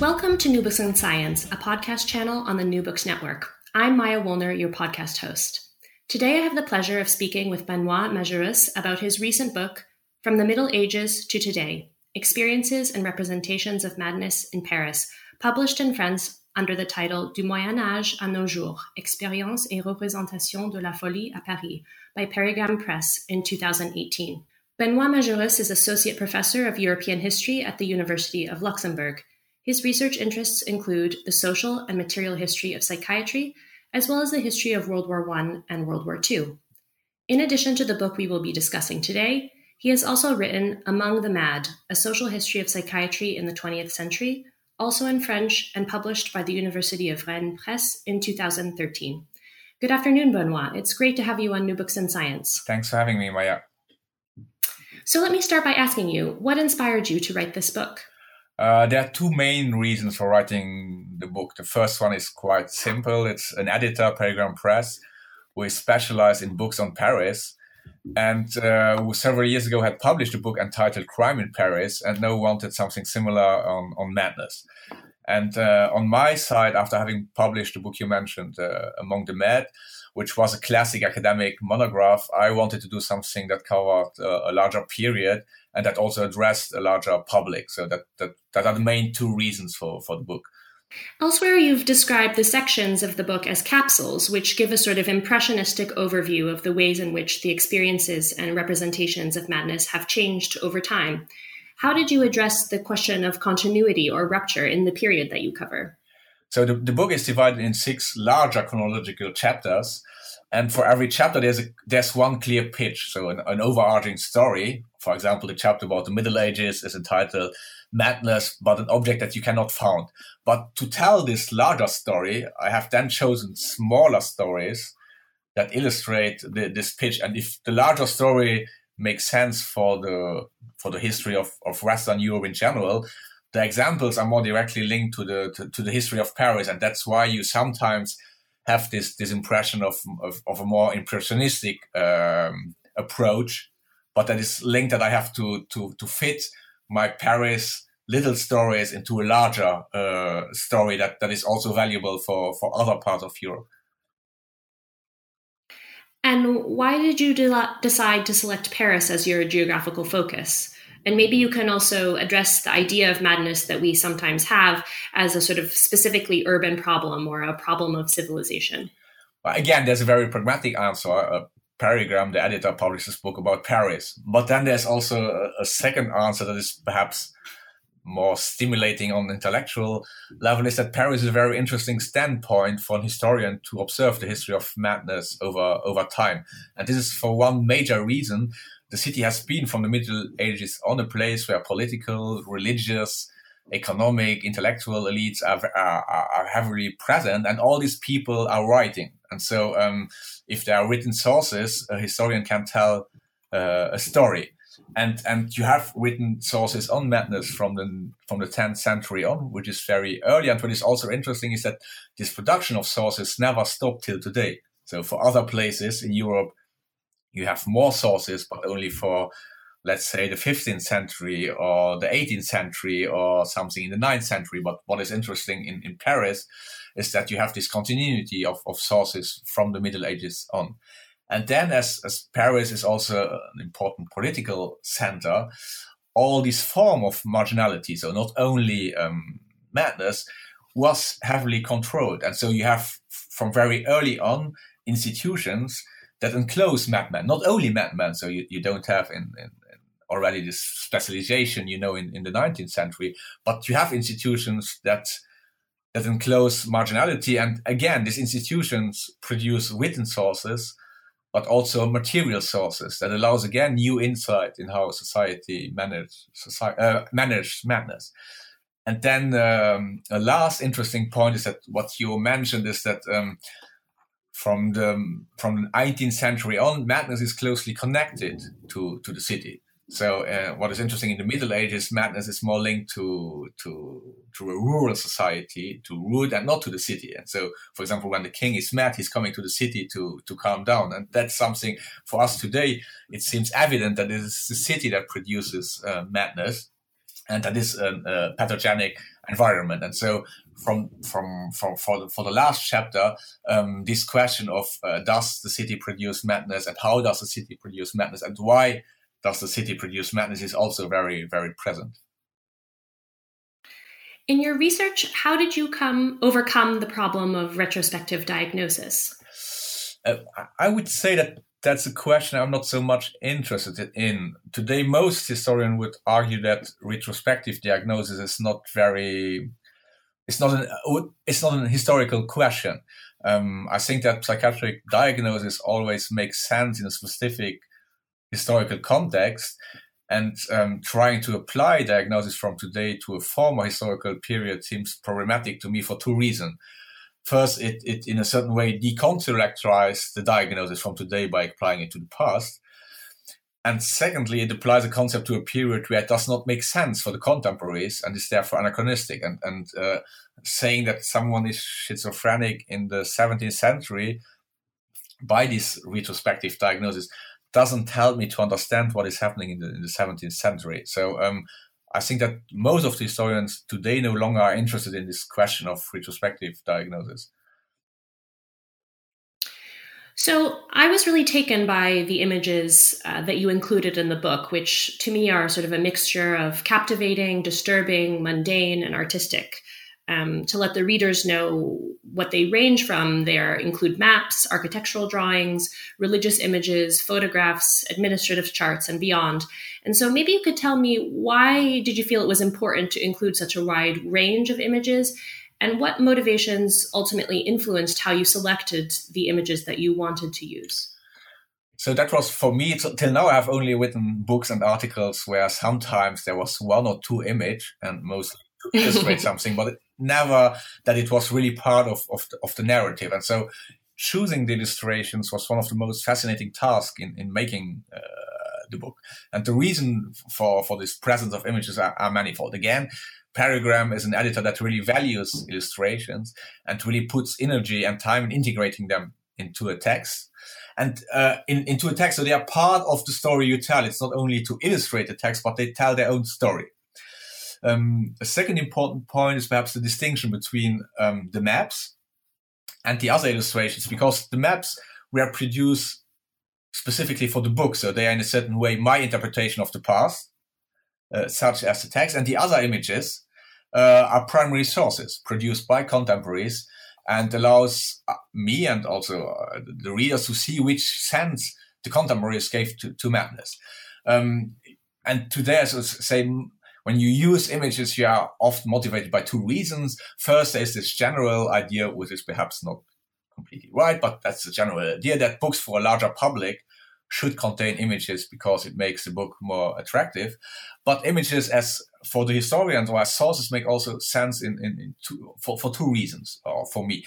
Welcome to New Books in Science, a podcast channel on the New Books Network. I'm Maya Woolner, your podcast host. Today I have the pleasure of speaking with Benoit Majerus about his recent book, From the Middle Ages to Today Experiences and Representations of Madness in Paris, published in France under the title Du Moyen Âge à nos jours Expériences et représentations de la folie à Paris by Parigramme Press in 2018. Benoit Majerus is Associate Professor of European History at the University of Luxembourg. His research interests include the social and material history of psychiatry, as well as the history of World War I and World War II. In addition to the book we will be discussing today, he has also written Among the Mad, a social history of psychiatry in the 20th century, also in French and published by the University of Rennes Press in 2013. Good afternoon, Benoit. It's great to have you on New Books in Science. Thanks for having me, Maya. So let me start by asking you what inspired you to write this book? Uh, there are two main reasons for writing the book. The first one is quite simple. It's an editor, Parigramme Press, who is specialized in books on Paris, and uh, who several years ago had published a book entitled Crime in Paris, and now wanted something similar on, on madness. And uh, on my side, after having published the book you mentioned, uh, Among the Mad, which was a classic academic monograph, I wanted to do something that covered uh, a larger period and that also addressed a larger public. So that, that, that are the main two reasons for, for the book. Elsewhere, you've described the sections of the book as capsules, which give a sort of impressionistic overview of the ways in which the experiences and representations of madness have changed over time. How did you address the question of continuity or rupture in the period that you cover? So the, the book is divided in six larger chronological chapters. And for every chapter, there's a, there's one clear pitch. So an, an overarching story. For example, the chapter about the Middle Ages is entitled Madness, but an object that you cannot found. But to tell this larger story, I have then chosen smaller stories that illustrate the, this pitch. And if the larger story makes sense for the for the history of, of Western Europe in general, the examples are more directly linked to the to, to the history of Paris, and that's why you sometimes have this this impression of of, of a more impressionistic um, approach, but that is linked that I have to to to fit my Paris little stories into a larger uh, story that that is also valuable for for other parts of Europe. And why did you de- decide to select Paris as your geographical focus? And maybe you can also address the idea of madness that we sometimes have as a sort of specifically urban problem or a problem of civilization. Again, there's a very pragmatic answer. Uh, Parigramme, the editor, published this book about Paris. But then there's also a, a second answer that is perhaps more stimulating on intellectual level is that Paris is a very interesting standpoint for an historian to observe the history of madness over over time. And this is for one major reason. The city has been from the Middle Ages on a place where political, religious, economic, intellectual elites are, are, are heavily present, and all these people are writing. And so, um, if there are written sources, a historian can tell uh, a story. and and you have written sources on madness from the from the 10th century on, which is very early. And what is also interesting is that this production of sources never stopped till today. So for other places in Europe, you have more sources, but only for let's say the 15th century or the 18th century or something in the 9th century. But what is interesting in, in Paris is that you have this continuity of, of sources from the Middle Ages on. And then, as, as Paris is also an important political center, all this form of marginality, so not only um, madness, was heavily controlled. And so you have from very early on institutions that enclose madmen, not only madmen. So you, you don't have in, in, in already this specialization, you know, in, in the 19th century, but you have institutions that that enclose marginality. And again, these institutions produce written sources but also material sources that allows again new insight in how society manage society uh, manage madness. And then um, a last interesting point is that what you mentioned is that um, from the from the 19th century on, madness is closely connected to to the city. So uh, what is interesting in the Middle Ages, madness is more linked to to to a rural society, to root and not to the city. And so, for example, when the king is mad, he's coming to the city to to calm down. And that's something for us today. It seems evident that it is the city that produces uh, madness, and that is a, a pathogenic environment. And so, from from from for the, for the last chapter, um, this question of uh, does the city produce madness, and how does the city produce madness, and why does the city produce madness is also very, very present. In your research, how did you come overcome the problem of retrospective diagnosis? Uh, I would say that that's a question I'm not so much interested in. Today, most historians would argue that retrospective diagnosis is not very, it's not an, it's not an historical question. Um, I think that psychiatric diagnosis always makes sense in a specific historical context and um, trying to apply diagnosis from today to a former historical period seems problematic to me for two reasons. First, it, it in a certain way decontextualizes the diagnosis from today by applying it to the past. And secondly, it applies a concept to a period where it does not make sense for the contemporaries and is therefore anachronistic. And, and uh, saying that someone is schizophrenic in the 17th century by this retrospective diagnosis doesn't help me to understand what is happening in the, in the 17th century. So um, I think that most of the historians today no longer are interested in this question of retrospective diagnosis. So I was really taken by the images uh, that you included in the book, which to me are sort of a mixture of captivating, disturbing, mundane, and artistic um, to let the readers know what they range from. There include maps, architectural drawings, religious images, photographs, administrative charts, and beyond. And so maybe you could tell me why did you feel it was important to include such a wide range of images? And what motivations ultimately influenced how you selected the images that you wanted to use? So that was for me till now. I've only written books and articles where sometimes there was one or two image, and mostly to illustrate something, but never that it was really part of, of, the, of the narrative. And so choosing the illustrations was one of the most fascinating tasks in, in making uh, the book. And the reason for, for this presence of images are, are manifold. Again, Parigramme is an editor that really values illustrations and really puts energy and time in integrating them into a text. And uh, in, into a text, so they are part of the story you tell. It's not only to illustrate the text, but they tell their own story. Um, a second important point is perhaps the distinction between um, the maps and the other illustrations, because the maps were produced specifically for the book, so they are in a certain way my interpretation of the past, uh, such as the text, and the other images are primary sources produced by contemporaries and allows uh, me and also uh, the readers to see which sense the contemporaries gave to, to madness. Um, and today, as I say, when you use images, you are often motivated by two reasons. First, there's this general idea, which is perhaps not completely right, but that's the general idea that books for a larger public should contain images because it makes the book more attractive. But images, as for the historians or as sources, make also sense in, in, in two, for, for two reasons, or for me.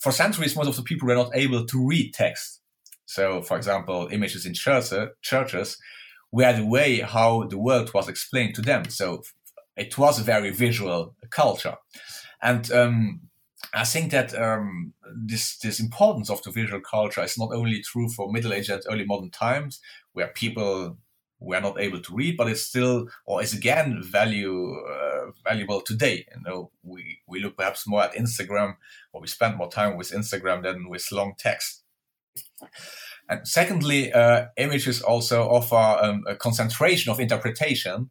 For centuries, most of the people were not able to read text. So, for example, images in church, churches were the way how the world was explained to them. So it was a very visual culture. And um, I think that um, this this importance of the visual culture is not only true for Middle Age and early modern times, where people were not able to read, but it's still or is again value uh, valuable today. You know, we we look perhaps more at Instagram, or we spend more time with Instagram than with long text. And secondly, uh, images also offer um, a concentration of interpretation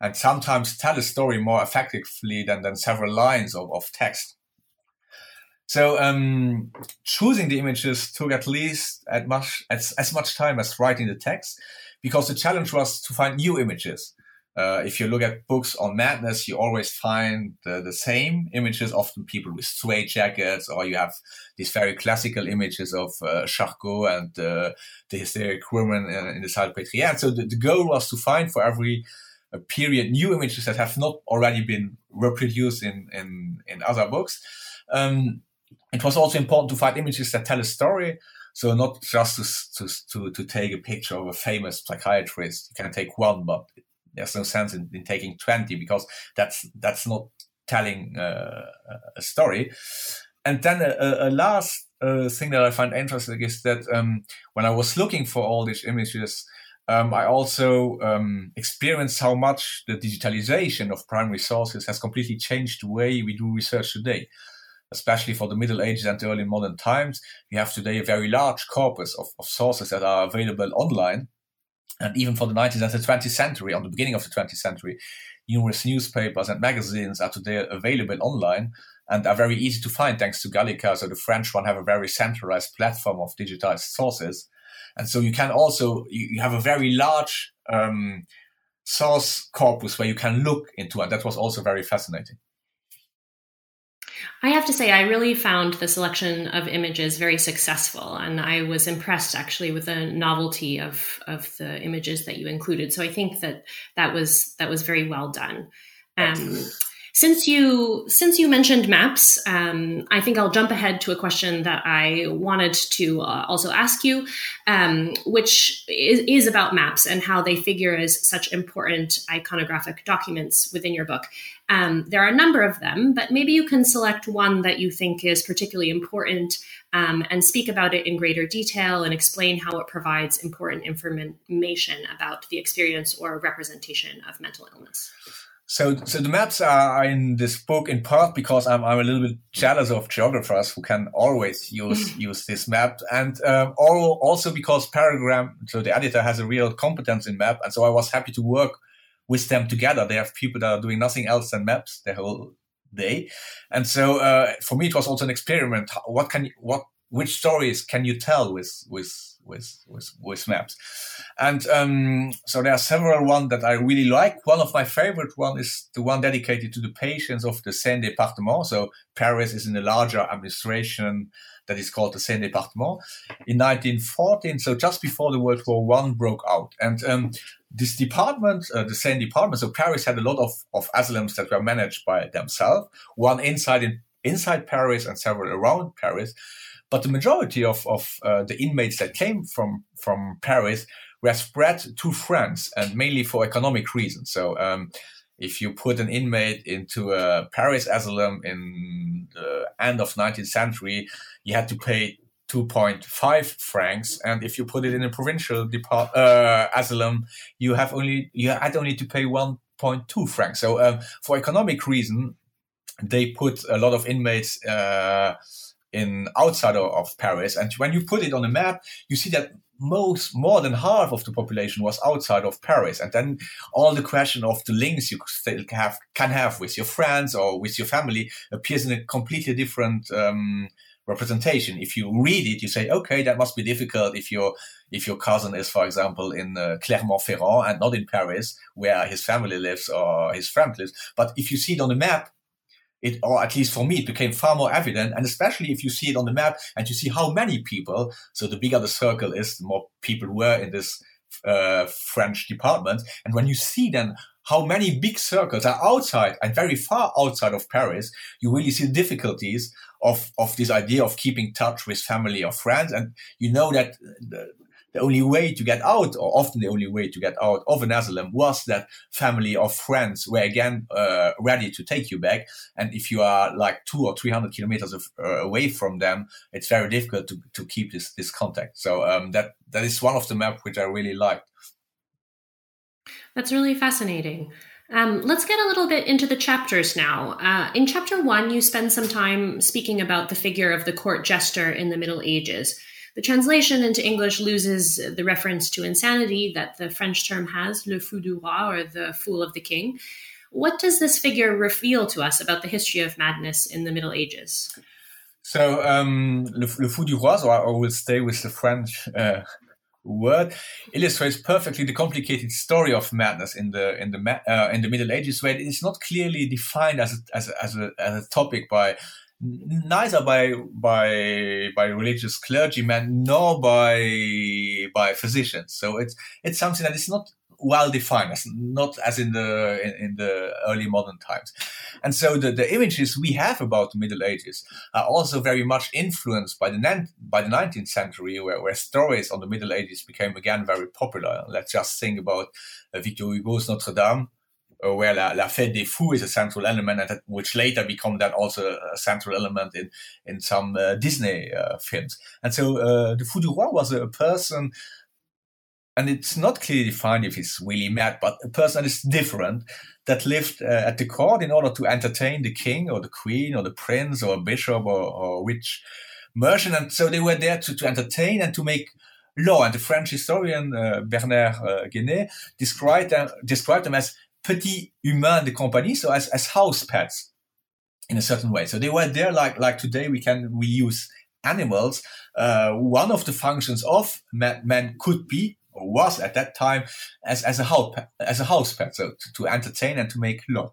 and sometimes tell a story more effectively than, than several lines of, of text. So um, choosing the images took at least as much as, as much time as writing the text, because the challenge was to find new images. Uh, if you look at books on madness, you always find the, the same images, often people with suede jackets, or you have these very classical images of uh, Charcot and uh, the hysteric woman in, in the Salpêtrière. And so the, the, goal was to find for every uh, period new images that have not already been reproduced in, in, in other books. Um, it was also important to find images that tell a story. So not just to, to, to, take a picture of a famous psychiatrist. You can take one, but there's no sense in, in taking 20 because that's, that's not telling uh, a story. And then a, a last uh, thing that I find interesting is that um, when I was looking for all these images, um, I also um, experienced how much the digitalization of primary sources has completely changed the way we do research today especially for the Middle Ages and early modern times. We have today a very large corpus of, of sources that are available online. And even for the 19th and the 20th century, on the beginning of the 20th century, numerous newspapers and magazines are today available online and are very easy to find thanks to Gallica. So the French one have a very centralized platform of digitized sources. And so you can also, you have a very large um, source corpus where you can look into, and that was also very fascinating. I have to say, I really found the selection of images very successful, and I was impressed actually with the novelty of of the images that you included. So I think that that was that was very well done. Um, since you since you mentioned maps, um, I think I'll jump ahead to a question that I wanted to uh, also ask you, um, which is, is, about maps and how they figure as such important iconographic documents within your book. Um, there are a number of them, but maybe you can select one that you think is particularly important um, and speak about it in greater detail and explain how it provides important information about the experience or representation of mental illness. So, so the maps are in this book in part because I'm, I'm a little bit jealous of geographers who can always use use this map, and um, also because Parigramme, so the editor has a real competence in map, and so I was happy to work with them together. They have people that are doing nothing else than maps the whole day, and so uh, for me it was also an experiment. What can what which stories can you tell with with with with, with maps? And um, so there are several ones that I really like. One of my favorite one is the one dedicated to the patients of the Seine Département. So Paris is in a larger administration that is called the Seine Département in 1914. So just before the World War One broke out, and um, this department, uh, the Seine Department, so Paris had a lot of, of asylums that were managed by themselves. One inside in inside Paris and several around Paris. But the majority of, of uh, the inmates that came from, from Paris were spread to France and mainly for economic reasons. So um, if you put an inmate into a Paris asylum in the end of 19th century, you had to pay 2.5 francs, and if you put it in a provincial depart, uh, asylum, you have only you had only to pay 1.2 francs. So um, for economic reason, they put a lot of inmates. Uh, in outside of Paris. And when you put it on a map, you see that most more than half of the population was outside of Paris. And then all the question of the links you still have can have with your friends or with your family appears in a completely different um, representation. If you read it, you say, okay, that must be difficult if your if your cousin is, for example, in uh, Clermont-Ferrand and not in Paris, where his family lives or his friend lives. But if you see it on the map, it, or at least for me, it became far more evident. And especially if you see it on the map and you see how many people, so the bigger the circle is, the more people were in this uh, French department. And when you see then how many big circles are outside and very far outside of Paris, you really see the difficulties of, of this idea of keeping touch with family or friends. And you know that the, only way to get out, or often the only way to get out of an asylum, was that family or friends were again uh, ready to take you back. And if you are like two or three hundred kilometers of, uh, away from them, it's very difficult to, to keep this this contact. So um, that that is one of the maps which I really liked. That's really fascinating. Um, let's get a little bit into the chapters now. Uh, in chapter one, you spend some time speaking about the figure of the court jester in the Middle Ages. The translation into English loses the reference to insanity that the French term has, le fou du roi, or the fool of the king. What does this figure reveal to us about the history of madness in the Middle Ages? So, um, le, le fou du roi, so I, will stay with the French uh, word illustrates perfectly the complicated story of madness in the in the uh, in the Middle Ages, where it is not clearly defined as a, as a, as a, as a topic by neither by by by religious clergymen nor by by physicians. So it's it's something that is not well defined, as not as in the in, in, the early modern times. And so the, the images we have about the Middle Ages are also very much influenced by the by the 19th century, where, where stories on the Middle Ages became again very popular. Let's just think about uh, Victor Hugo's Notre Dame. Uh, where La, La Fête des Fous is a central element, and that, which later become that also a central element in in some uh, Disney uh, films. And so uh, the Fou du Roi was a, person and it's not clearly defined if he's really mad, but a person is different that lived uh, at the court in order to entertain the king or the queen or the prince or a bishop or, or which merchant. And so they were there to, to entertain and to make law. And the French historian uh, Bernard Guénée described them, described them as petits humains de compagnie, so as, as house pets in a certain way. So they were there like, like today we can, we use animals. Uh, one of the functions of men, men could be or was at that time as, as a house pet, as a house pet, so to, to entertain and to make love.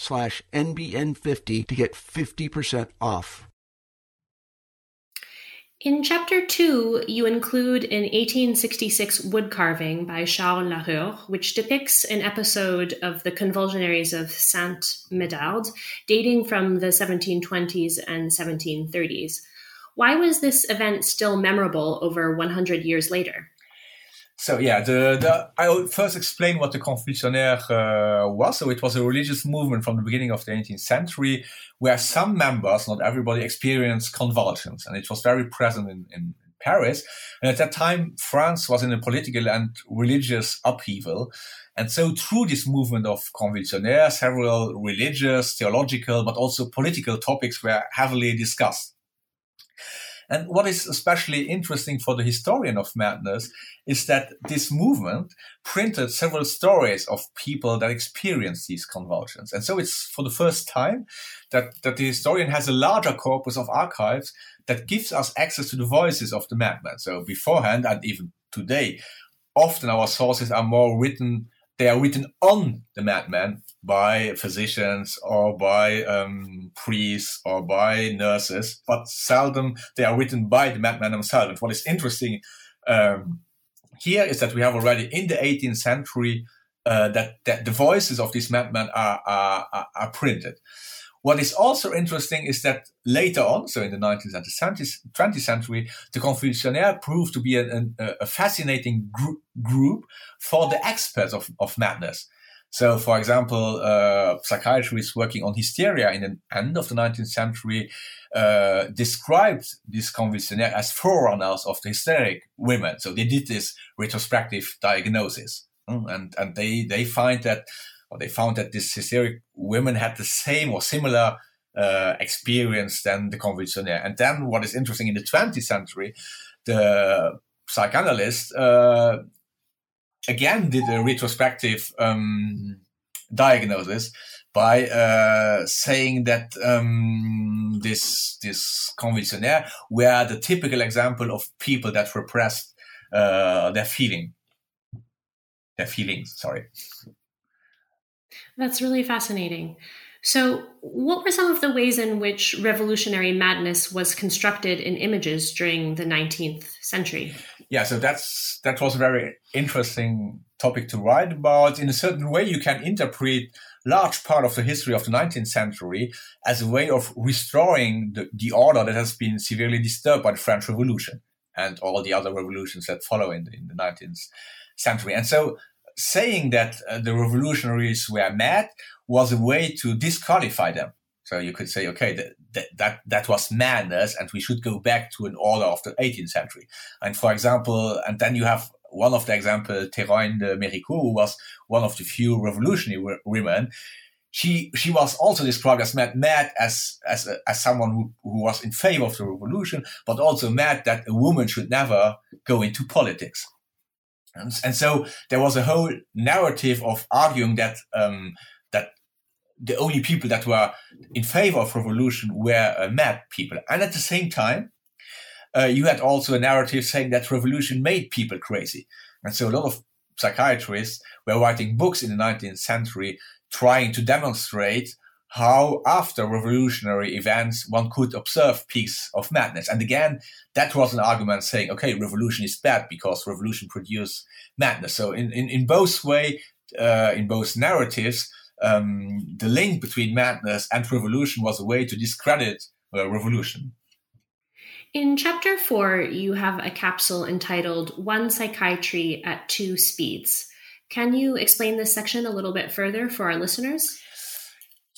slash NBN50 to get 50% off. In chapter 2, you include an 1866 wood carving by Charles Laruelle, which depicts an episode of the convulsionaries of Saint Médard, dating from the 1720s and 1730s. Why was this event still memorable over 100 years later? So yeah, the, the I will first explain what the Convulsionnaire uh, was. So it was a religious movement from the beginning of the 18th century, where some members, not everybody, experienced convulsions, and it was very present in, in Paris. And at that time, France was in a political and religious upheaval. And so through this movement of convulsionnaire, several religious, theological, but also political topics were heavily discussed. And what is especially interesting for the historian of madness is that this movement printed several stories of people that experienced these convulsions. And so it's for the first time that, that the historian has a larger corpus of archives that gives us access to the voices of the madmen. So beforehand and even today, often our sources are more written they are written on the madman by physicians or by um, priests or by nurses, but seldom they are written by the madman himself. And what is interesting um, here is that we have already in the 18th century uh, that, that the voices of these madmen are, are, are printed. What is also interesting is that later on, so in the 19th and the 20th century, the Convulsionnaire proved to be a, a, a fascinating group, group for the experts of, of madness. So, for example, uh, psychiatrists working on hysteria in the end of the 19th century uh, described these convulsionnaires as forerunners of the hysteric women. So they did this retrospective diagnosis, mm, and and they they find that, or they found that these hysteric women had the same or similar uh, experience than the convulsionnaire. And then, what is interesting in the 20th century, the psychanalyst uh, again did a retrospective um, diagnosis by uh, saying that um, this this convulsionnaire were the typical example of people that repressed uh, their feeling, their feelings. Sorry. That's really fascinating. So, what were some of the ways in which revolutionary madness was constructed in images during the 19th century? Yeah, so that's that was a very interesting topic to write about. In a certain way, you can interpret large part of the history of the 19th century as a way of restoring the, the order that has been severely disturbed by the French Revolution and all the other revolutions that follow in in the 19th century. And so saying that uh, the revolutionaries were mad was a way to disqualify them. So you could say, okay, that, that, that, that was madness and we should go back to an order of the 18th century. And for example, and then you have one of the example, Théroigne de Méricourt, who was one of the few revolutionary women. She, she was also described as mad, mad as, as, as someone who, who was in favor of the revolution, but also mad that a woman should never go into politics. And, so there was a whole narrative of arguing that, um, that the only people that were in favor of revolution were uh, mad people. And at the same time, uh, you had also a narrative saying that revolution made people crazy. And so a lot of psychiatrists were writing books in the 19th century trying to demonstrate how after revolutionary events one could observe peaks of madness. And again, that was an argument saying, okay, revolution is bad because revolution produced madness. So in, in, in both way, uh, in both narratives, um, the link between madness and revolution was a way to discredit uh, revolution. In chapter four, you have a capsule entitled One Psychiatry at Two Speeds. Can you explain this section a little bit further for our listeners?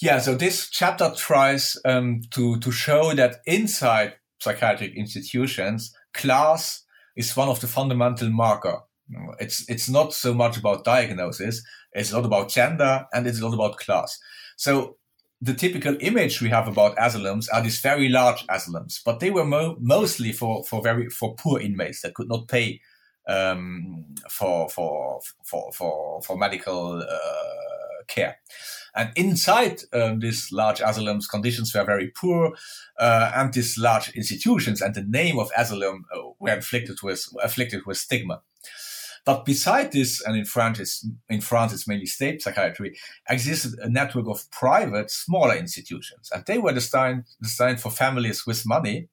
Yeah, so this chapter tries um, to, to show that inside psychiatric institutions, class is one of the fundamental marker. It's, it's not so much about diagnosis, it's not about gender, and it's not about class. So the typical image we have about asylums are these very large asylums, but they were mo- mostly for, for very for poor inmates that could not pay um, for, for for for for medical uh, care. And inside um, these large asylums, conditions were very poor, uh, and these large institutions and the name of asylum uh, were afflicted with afflicted with stigma. But beside this, and in France, it's, in France, it's mainly state psychiatry, existed a network of private, smaller institutions. And they were designed, designed for families with money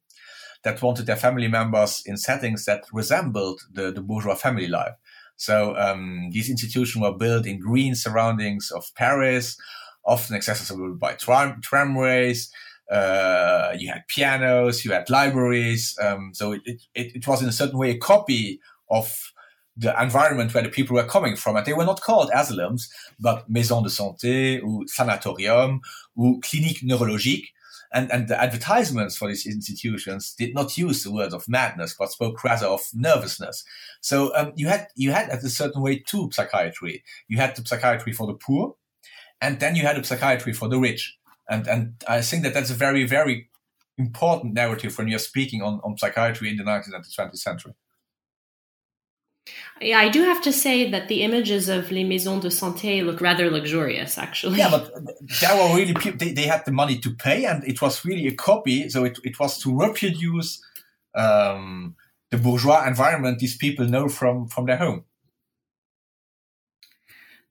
that wanted their family members in settings that resembled the, the bourgeois family life. So um, these institutions were built in green surroundings of Paris, often accessible by tram- tramways. Uh, you had pianos, you had libraries. Um, so it, it, it was in a certain way a copy of the environment where the people were coming from. And they were not called asylums, but maison de santé or sanatorium or clinique neurologique. And, and the advertisements for these institutions did not use the word of madness, but spoke rather of nervousness. So um, you had you had at a certain way two psychiatry. You had the psychiatry for the poor, and then you had a psychiatry for the rich. And and I think that that's a very very important narrative when you're speaking on, on psychiatry in the 19th and 20th century. Yeah, I do have to say that the images of les maisons de santé look rather luxurious, actually. Yeah, but there were really people, they, they had the money to pay, and it was really a copy. So it, it was to reproduce um, the bourgeois environment these people know from, from their home.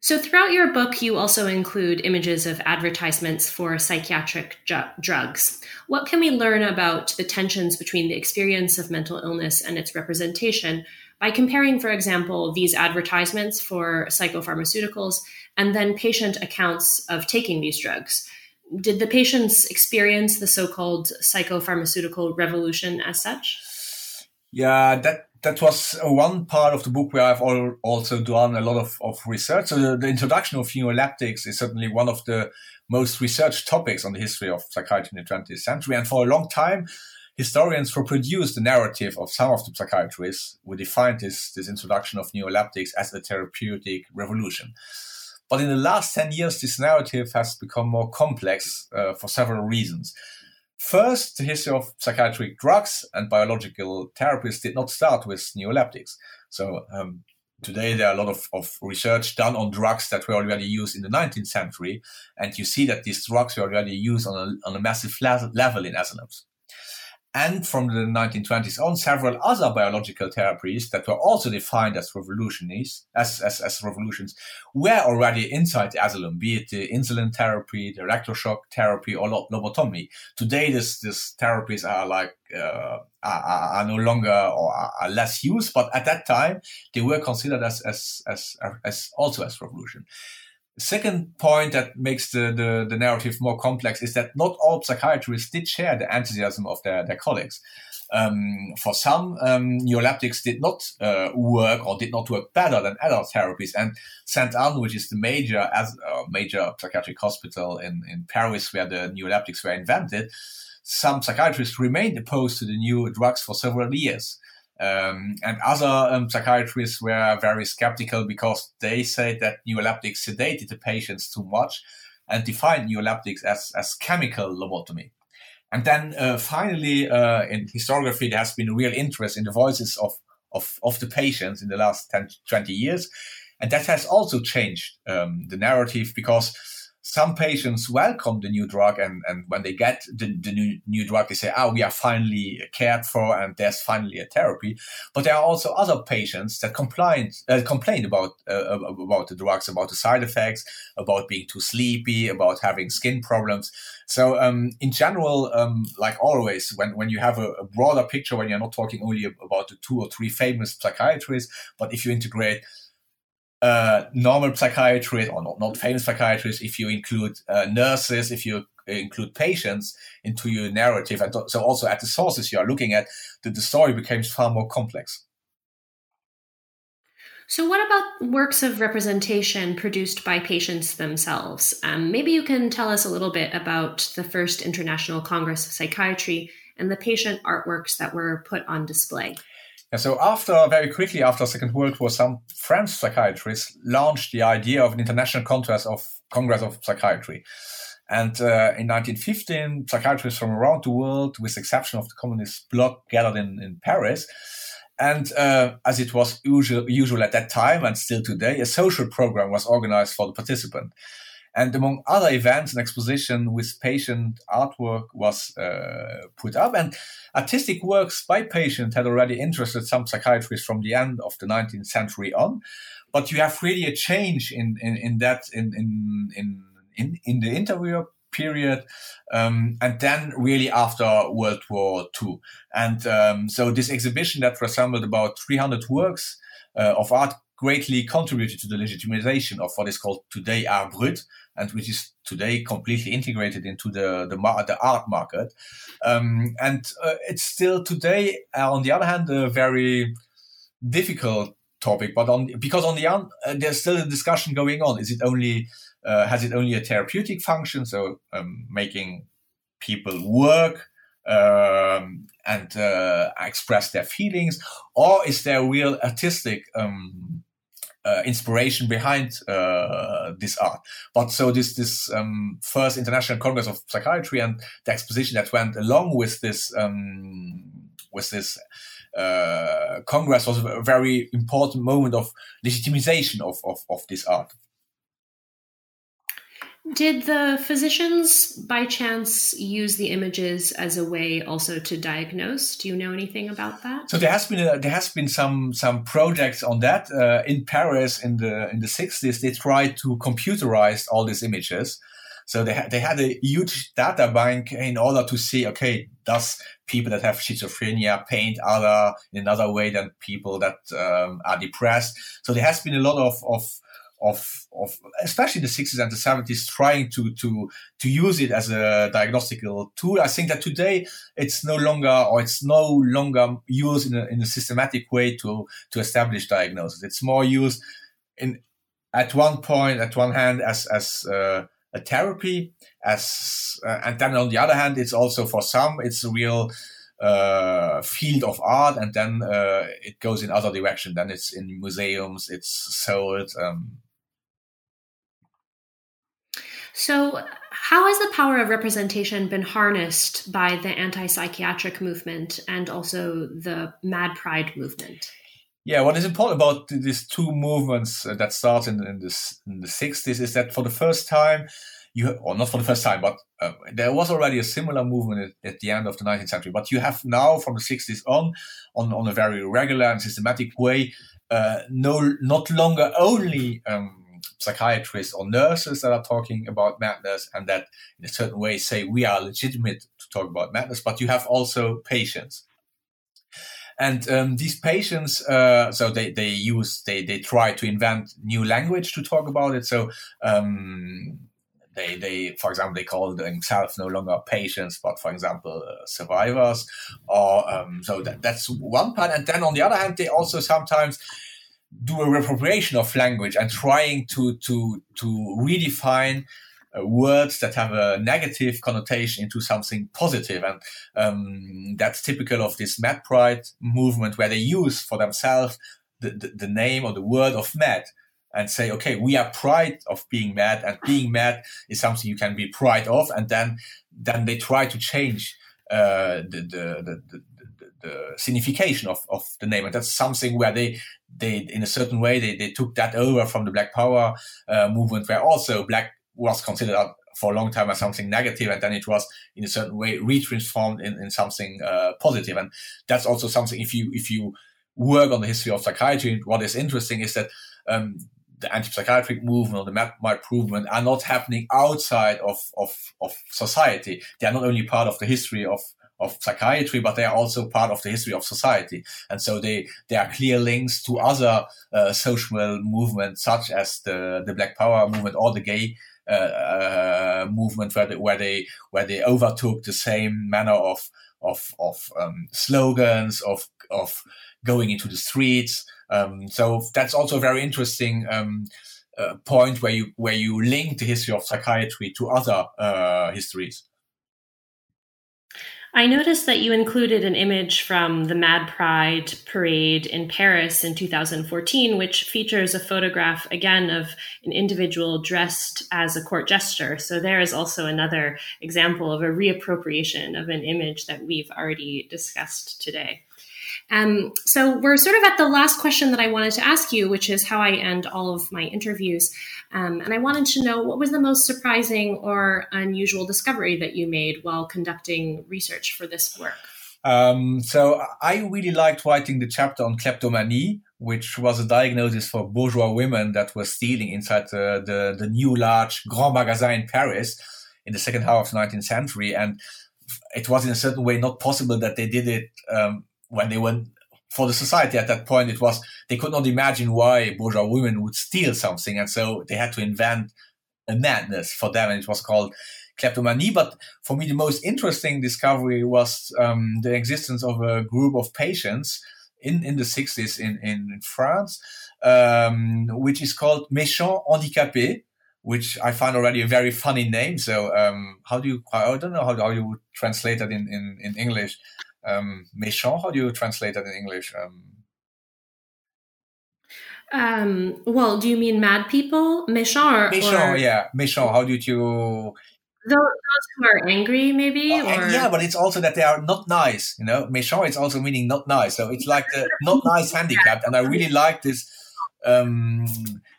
So, throughout your book, you also include images of advertisements for psychiatric ju- drugs. What can we learn about the tensions between the experience of mental illness and its representation by comparing, for example, these advertisements for psychopharmaceuticals and then patient accounts of taking these drugs. Did the patients experience the so called psychopharmaceutical revolution as such? Yeah, that that was one part of the book where I've also done a lot of, of research. So the, the introduction of neuroleptics is certainly one of the most researched topics on the history of psychiatry in the 20th century. And for a long time, historians reproduced the narrative of some of the psychiatrists who defined this, this introduction of neuroleptics as a therapeutic revolution. But in the last 10 years, this narrative has become more complex uh, for several reasons. First, the history of psychiatric drugs and biological therapies did not start with neuroleptics. So um, today there are a lot of, of research done on drugs that were already used in the 19th century, and you see that these drugs were already used on a, on a massive level in asylums and from the 1920s on, several other biological therapies that were also defined as revolutionaries, as, as, as revolutions, were already inside the asylum, be it the insulin therapy, the electroshock therapy, or lobotomy. Today, this, these therapies are like, uh, are, are, no longer or are less used, but at that time, they were considered as, as, as, as also as revolution second point that makes the, the, the, narrative more complex is that not all psychiatrists did share the enthusiasm of their, their colleagues. Um, for some, um, neuroleptics did not uh, work or did not work better than other therapies. And Saint Anne, which is the major as uh, major psychiatric hospital in, in Paris where the neuroleptics were invented, some psychiatrists remained opposed to the new drugs for several years. Um, and other um, psychiatrists were very skeptical because they said that neuroleptics sedated the patients too much and defined neuroleptics as, as chemical lobotomy. And then uh, finally, uh, in historiography, there has been a real interest in the voices of, of, of the patients in the last 10, 20 years. And that has also changed um, the narrative because some patients welcome the new drug and, and when they get the, the new, new drug, they say, oh, we are finally cared for and there's finally a therapy. But there are also other patients that complain, uh, complain about, uh, about the drugs, about the side effects, about being too sleepy, about having skin problems. So, um, in general, um, like always, when, when you have a, a broader picture, when you're not talking only about the two or three famous psychiatrists, but if you integrate uh, normal psychiatrists or not, not famous psychiatrists, if you include uh, nurses, if you include patients into your narrative, and so also at the sources you are looking at, the, the story becomes far more complex. So, what about works of representation produced by patients themselves? Um, maybe you can tell us a little bit about the first International Congress of Psychiatry and the patient artworks that were put on display. And so after, very quickly after Second World War, some French psychiatrists launched the idea of an international congress of Congress of Psychiatry. And uh, in 1915, psychiatrists from around the world, with the exception of the communist bloc, gathered in, in Paris. And uh, as it was usual, usual at that time and still today, a social program was organized for the participant. And among other events, an exposition with patient artwork was uh, put up. And artistic works by patient had already interested some psychiatrists from the end of the 19th century on. But you have really a change in, in, in that in, in, in, in, in the interview period, um, and then really after World War II. And um, so this exhibition that resembled about 300 works uh, of art greatly contributed to the legitimization of what is called today art brut, and which is today completely integrated into the the, the art market. Um, and uh, it's still today, uh, on the other hand, a very difficult topic. But on because on the uh, there's still a discussion going on. Is it only uh, has it only a therapeutic function, so um, making people work? Um, and uh, express their feelings, or is there real artistic um, uh, inspiration behind uh, this art. But so this this um, first International Congress of Psychiatry and the exposition that went along with this um, with this uh, congress was a very important moment of legitimization of, of, of this art. Did the physicians by chance use the images as a way also to diagnose? Do you know anything about that? So there has been a, there has been some some projects on that uh, in Paris in the in the 60s. They tried to computerize all these images. So they had they had a huge data bank in order to see okay does people that have schizophrenia paint other in another way than people that um, are depressed. So there has been a lot of of of of especially the 60s and the 70s trying to to to use it as a diagnostical tool. I think that today it's no longer or it's no longer used in a, in a systematic way to to establish diagnosis. It's more used in at one point at one hand as as uh, a therapy as uh, and then on the other hand it's also for some it's a real uh, field of art, and then uh, it goes in other direction. Then it's in museums, it's sold. Um. So, how has the power of representation been harnessed by the anti-psychiatric movement and also the Mad Pride movement? Yeah, what is important about these two movements uh, that start in, in, this, in the 60s is that for the first time, you or not for the first time, but uh, there was already a similar movement at, at, the end of the 19th century. But you have now, from the 60s on, on, on a very regular and systematic way, uh, no, not longer only um, psychiatrists or nurses that are talking about madness and that in a certain way say we are legitimate to talk about madness, but you have also patients. And um, these patients, uh, so they, they use, they, they try to invent new language to talk about it. So um, they, they, for example, they call themselves no longer patients, but for example, uh, survivors. Or um, so that, that's one part. And then on the other hand, they also sometimes do a reappropriation of language and trying to to to redefine uh, words that have a negative connotation into something positive. And um, that's typical of this mad pride movement where they use for themselves the, the, the, name or the word of mad and say, okay, we are proud of being mad, and being mad is something you can be proud of, and then then they try to change uh, the, the, the, the the signification of, of the name. And that's something where they, they, in a certain way, they, they took that over from the Black Power uh, movement, where also black was considered for a long time as something negative, and then it was in a certain way retransformed in, in something uh. And that's also something if you if you work on the history of psychiatry, what is interesting is that um, the anti-psychiatric movement or the mad movement are not happening outside of, of, of society. They are not only part of the history of, of psychiatry, but they are also part of the history of society. And so they, there are clear links to other uh, social movements, such as the, the Black Power movement or the gay uh, uh, movement, where they, where they where they overtook the same manner of of of um, slogans of of going into the streets. Um, so that's also a very interesting um, uh, point where you where you link the history of psychiatry to other uh, histories. I noticed that you included an image from the Mad Pride parade in Paris in 2014, which features a photograph again of an individual dressed as a court jester. So there is also another example of a reappropriation of an image that we've already discussed today. Um, so we're sort of at the last question that I wanted to ask you, which is how I end all of my interviews. Um, and I wanted to know what was the most surprising or unusual discovery that you made while conducting research for this work? Um, so I really liked writing the chapter on kleptomania, which was a diagnosis for bourgeois women that were stealing inside the, the, the new large Grand Magasin in Paris in the second half of the 19th century. And it was in a certain way not possible that they did it um, when they went for the society at that point, it was they could not imagine why bourgeois women would steal something, and so they had to invent a madness for them, and it was called kleptomania. But for me, the most interesting discovery was um, the existence of a group of patients in, in the 60s in, in France, um, which is called Méchants Handicapés, which I find already a very funny name. So, um, how do you, I don't know how, how you would translate that in, in, in English um, méchant. How do you translate that in English? Um, um, well, do you mean mad people? Méchant. Méchant, or... yeah. Méchant. How do you? Those, those who are angry, maybe. Oh, or... Yeah, but it's also that they are not nice. You know, méchant is also meaning not nice. So it's like the not nice handicapped, and I really like this um,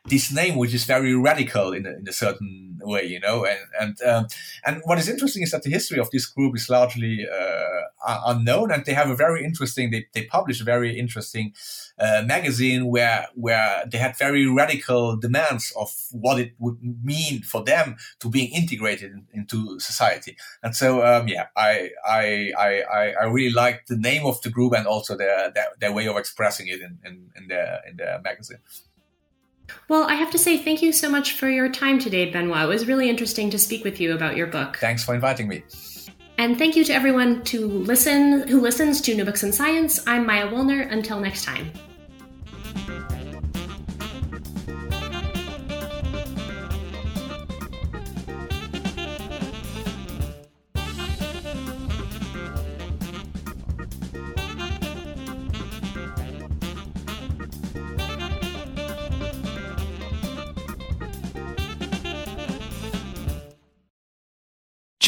this name, which is very radical in a, in a certain way, you know. And and um, and what is interesting is that the history of this group is largely uh, unknown, and they have a very interesting. They they publish a very interesting uh, magazine where where they had very radical demands of what it would mean for them to being integrated in, into society. And so, um, yeah, I, I I I really like the name of the group and also their their, their way of expressing it in, in, in their in their magazine. Well, I have to say thank you so much for your time today, Benoit. It was really interesting to speak with you about your book. Thanks for inviting me. And thank you to everyone to listen who listens to New Books in Science. I'm Maya Woolner. Until next time.